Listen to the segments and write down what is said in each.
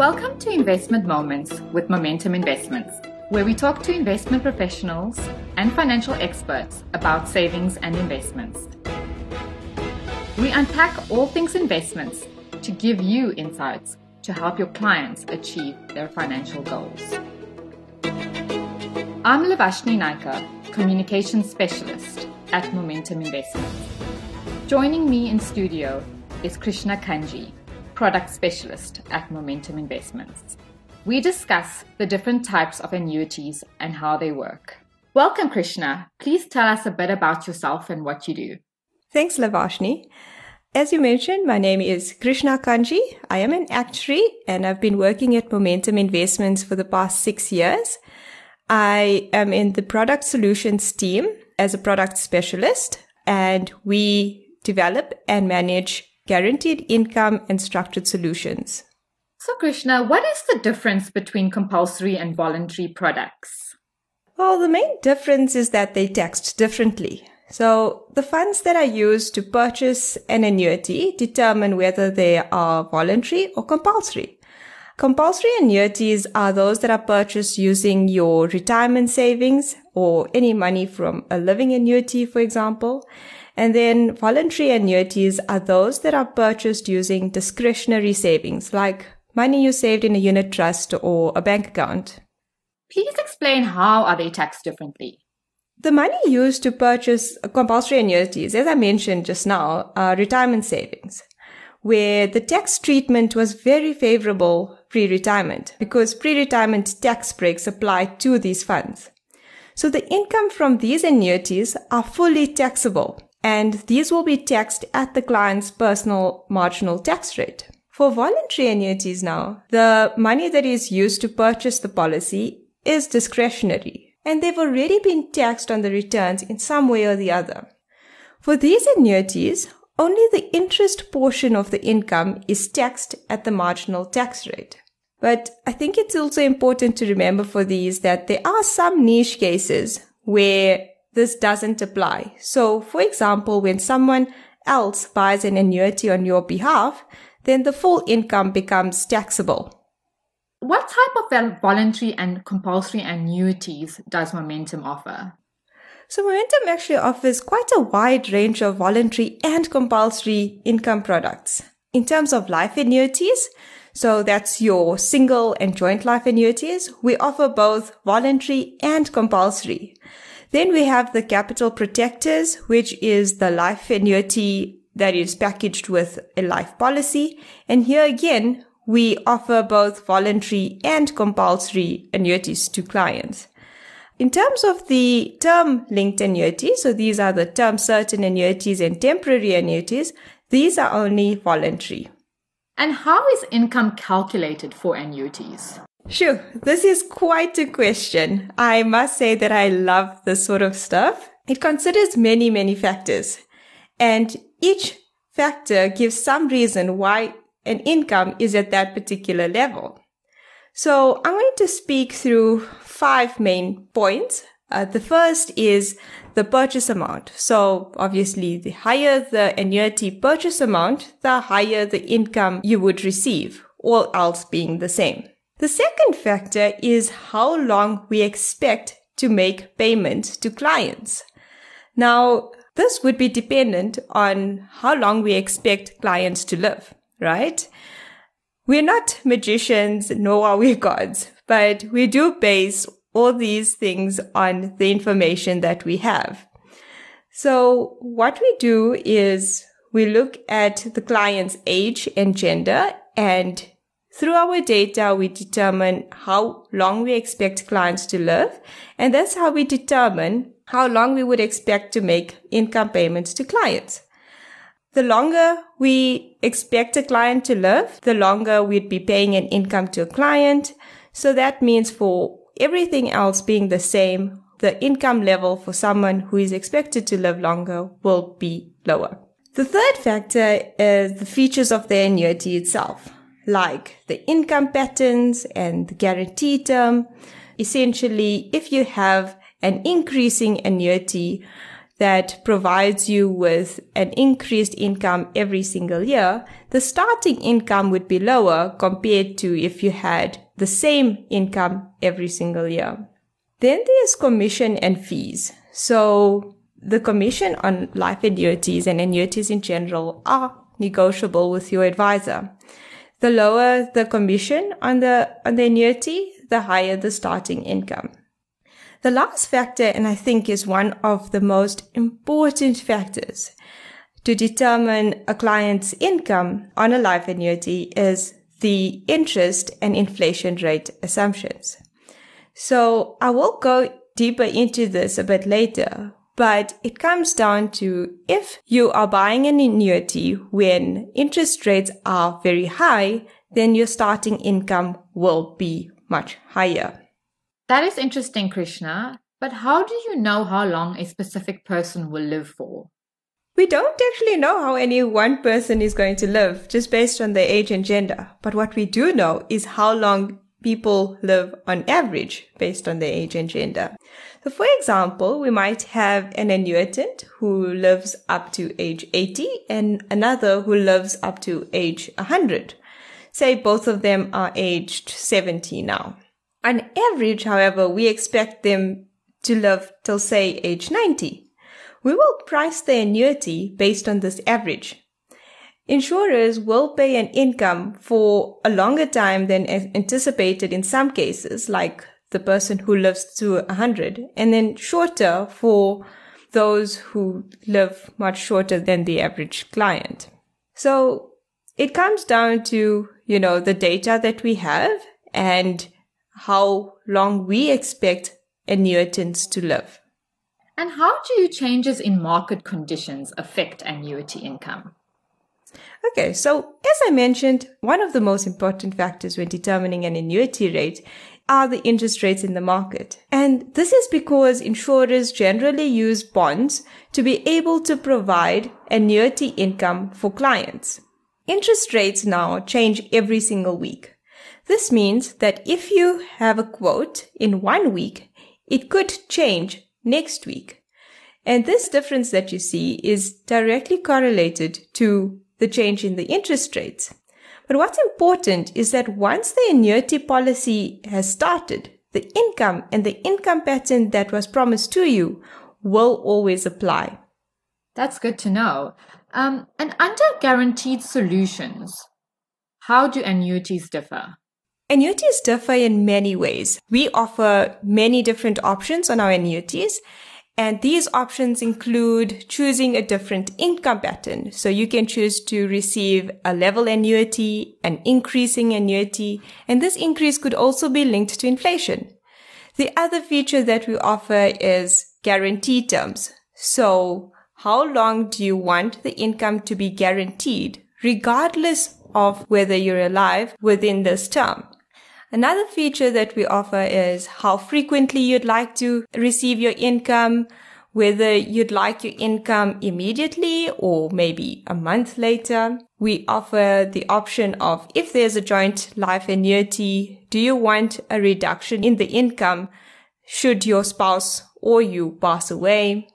Welcome to Investment Moments with Momentum Investments, where we talk to investment professionals and financial experts about savings and investments. We unpack all things investments to give you insights to help your clients achieve their financial goals. I'm Lavashni Naicker, Communications Specialist at Momentum Investments. Joining me in studio is Krishna Kanji, Product Specialist at Momentum Investments. We discuss the different types of annuities and how they work. Welcome, Krishna. Please tell us a bit about yourself and what you do. Thanks, Lavashni. As you mentioned, my name is Krishna Kanji. I am an actuary and I've been working at Momentum Investments for the past six years. I am in the product solutions team as a product specialist and we develop and manage guaranteed income and structured solutions. So, Krishna, what is the difference between compulsory and voluntary products? Well, the main difference is that they taxed differently. So the funds that are used to purchase an annuity determine whether they are voluntary or compulsory. Compulsory annuities are those that are purchased using your retirement savings or any money from a living annuity, for example. And then voluntary annuities are those that are purchased using discretionary savings, like money you saved in a unit trust or a bank account. Please explain how are they taxed differently? The money used to purchase compulsory annuities, as I mentioned just now, are retirement savings, where the tax treatment was very favorable pre-retirement because pre-retirement tax breaks apply to these funds. So the income from these annuities are fully taxable and these will be taxed at the client's personal marginal tax rate. For voluntary annuities now, the money that is used to purchase the policy is discretionary and they've already been taxed on the returns in some way or the other. For these annuities, only the interest portion of the income is taxed at the marginal tax rate. But I think it's also important to remember for these that there are some niche cases where this doesn't apply. So, for example, when someone else buys an annuity on your behalf, then the full income becomes taxable. What type of voluntary and compulsory annuities does Momentum offer? So Momentum actually offers quite a wide range of voluntary and compulsory income products. In terms of life annuities, so that's your single and joint life annuities, we offer both voluntary and compulsory. Then we have the capital protectors, which is the life annuity that is packaged with a life policy. And here again, we offer both voluntary and compulsory annuities to clients. In terms of the term linked annuities, so these are the term certain annuities and temporary annuities, these are only voluntary. And how is income calculated for annuities? Sure, this is quite a question. I must say that I love this sort of stuff. It considers many, many factors, and each factor gives some reason why an income is at that particular level. So I'm going to speak through five main points. Uh, the first is the purchase amount. So obviously the higher the annuity purchase amount, the higher the income you would receive, all else being the same. The second factor is how long we expect to make payment to clients. Now, this would be dependent on how long we expect clients to live right? We're not magicians, nor are we gods, but we do base all these things on the information that we have. So what we do is we look at the client's age and gender and through our data, we determine how long we expect clients to live. And that's how we determine how long we would expect to make income payments to clients. The longer we expect a client to live, the longer we'd be paying an income to a client. So that means for everything else being the same, the income level for someone who is expected to live longer will be lower. The third factor is the features of the annuity itself, like the income patterns and the guarantee term. Essentially, if you have an increasing annuity, that provides you with an increased income every single year, the starting income would be lower compared to if you had the same income every single year. Then there's commission and fees. So the commission on life annuities and annuities in general are negotiable with your advisor. The lower the commission on the, on the annuity, the higher the starting income. The last factor, and I think is one of the most important factors to determine a client's income on a life annuity is the interest and inflation rate assumptions. So I will go deeper into this a bit later, but it comes down to if you are buying an annuity when interest rates are very high, then your starting income will be much higher. That is interesting, Krishna. But how do you know how long a specific person will live for? We don't actually know how any one person is going to live just based on their age and gender. But what we do know is how long people live on average based on their age and gender. So for example, we might have an annuitant who lives up to age 80 and another who lives up to age 100. Say both of them are aged 70 now. On average, however, we expect them to live till say age 90. We will price the annuity based on this average. Insurers will pay an income for a longer time than anticipated in some cases, like the person who lives to 100, and then shorter for those who live much shorter than the average client. So it comes down to, you know, the data that we have and how long we expect annuitants to live. And how do changes in market conditions affect annuity income? Okay, so as I mentioned, one of the most important factors when determining an annuity rate are the interest rates in the market. And this is because insurers generally use bonds to be able to provide annuity income for clients. Interest rates now change every single week. This means that if you have a quote in one week, it could change next week. And this difference that you see is directly correlated to the change in the interest rates. But what's important is that once the annuity policy has started, the income and the income pattern that was promised to you will always apply. That's good to know. Um, and under guaranteed solutions, how do annuities differ? Annuities differ in many ways. We offer many different options on our annuities. And these options include choosing a different income pattern. So you can choose to receive a level annuity, an increasing annuity, and this increase could also be linked to inflation. The other feature that we offer is guarantee terms. So how long do you want the income to be guaranteed, regardless of whether you're alive within this term? Another feature that we offer is how frequently you'd like to receive your income, whether you'd like your income immediately or maybe a month later. We offer the option of if there's a joint life annuity, do you want a reduction in the income should your spouse or you pass away?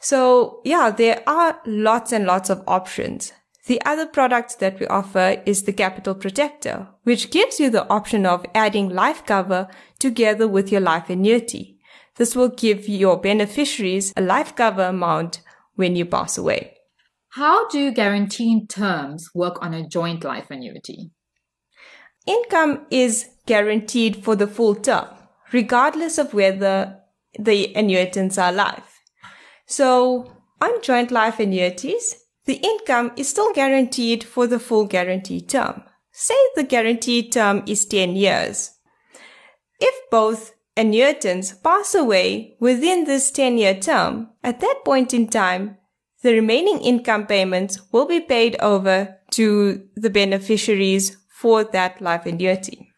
So yeah, there are lots and lots of options. The other product that we offer is the Capital Protector, which gives you the option of adding life cover together with your life annuity. This will give your beneficiaries a life cover amount when you pass away. How do guaranteed terms work on a joint life annuity? Income is guaranteed for the full term, regardless of whether the annuitants are alive. So on joint life annuities, the income is still guaranteed for the full guarantee term. Say the guaranteed term is 10 years. If both annuitants pass away within this 10 year term, at that point in time, the remaining income payments will be paid over to the beneficiaries for that life annuity.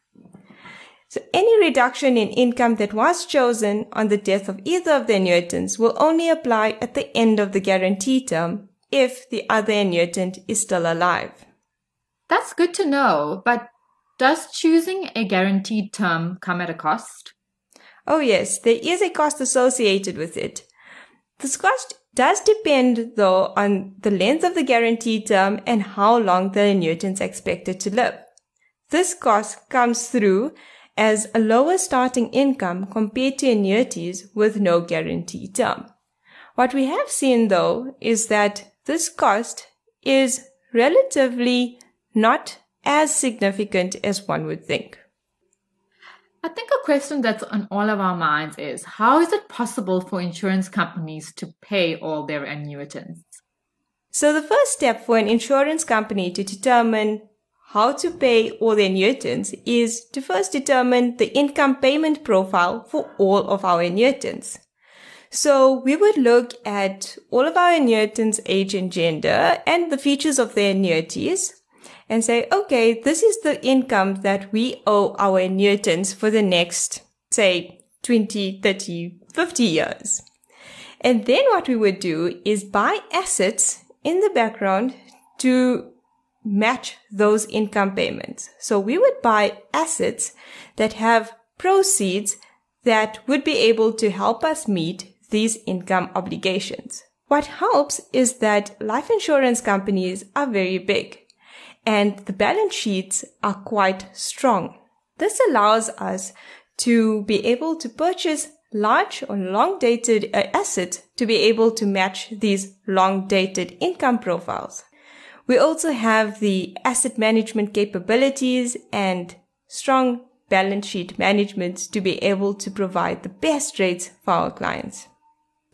So any reduction in income that was chosen on the death of either of the annuitants will only apply at the end of the guarantee term if the other annuitant is still alive. That's good to know, but does choosing a guaranteed term come at a cost? Oh yes, there is a cost associated with it. This cost does depend though on the length of the guaranteed term and how long the annuitant is expected to live. This cost comes through as a lower starting income compared to annuities with no guarantee term. What we have seen though is that this cost is relatively not as significant as one would think. I think a question that's on all of our minds is how is it possible for insurance companies to pay all their annuitants? So the first step for an insurance company to determine how to pay all their annuitants is to first determine the income payment profile for all of our annuitants. So we would look at all of our annuitants' age and gender and the features of their annuities and say, okay, this is the income that we owe our annuitants for the next, say, 20, 30, 50 years. And then what we would do is buy assets in the background to match those income payments. So we would buy assets that have proceeds that would be able to help us meet these income obligations. What helps is that life insurance companies are very big and the balance sheets are quite strong. This allows us to be able to purchase large or long dated uh, assets to be able to match these long dated income profiles. We also have the asset management capabilities and strong balance sheet management to be able to provide the best rates for our clients.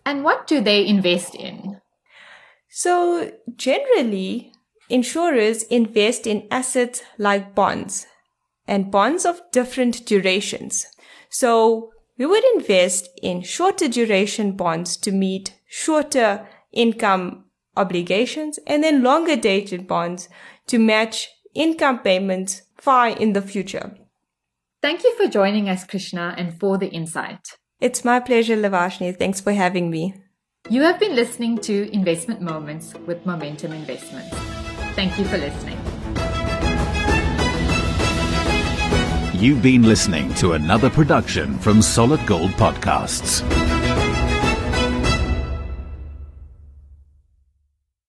And what do they invest in? So generally, insurers invest in assets like bonds and bonds of different durations. So we would invest in shorter duration bonds to meet shorter income obligations and then longer dated bonds to match income payments far in the future. Thank you for joining us, Krishna, and for the insight. It's my pleasure, Lavashni. Thanks for having me. You have been listening to Investment Moments with Momentum Investments. Thank you for listening. You've been listening to another production from Solid Gold Podcasts.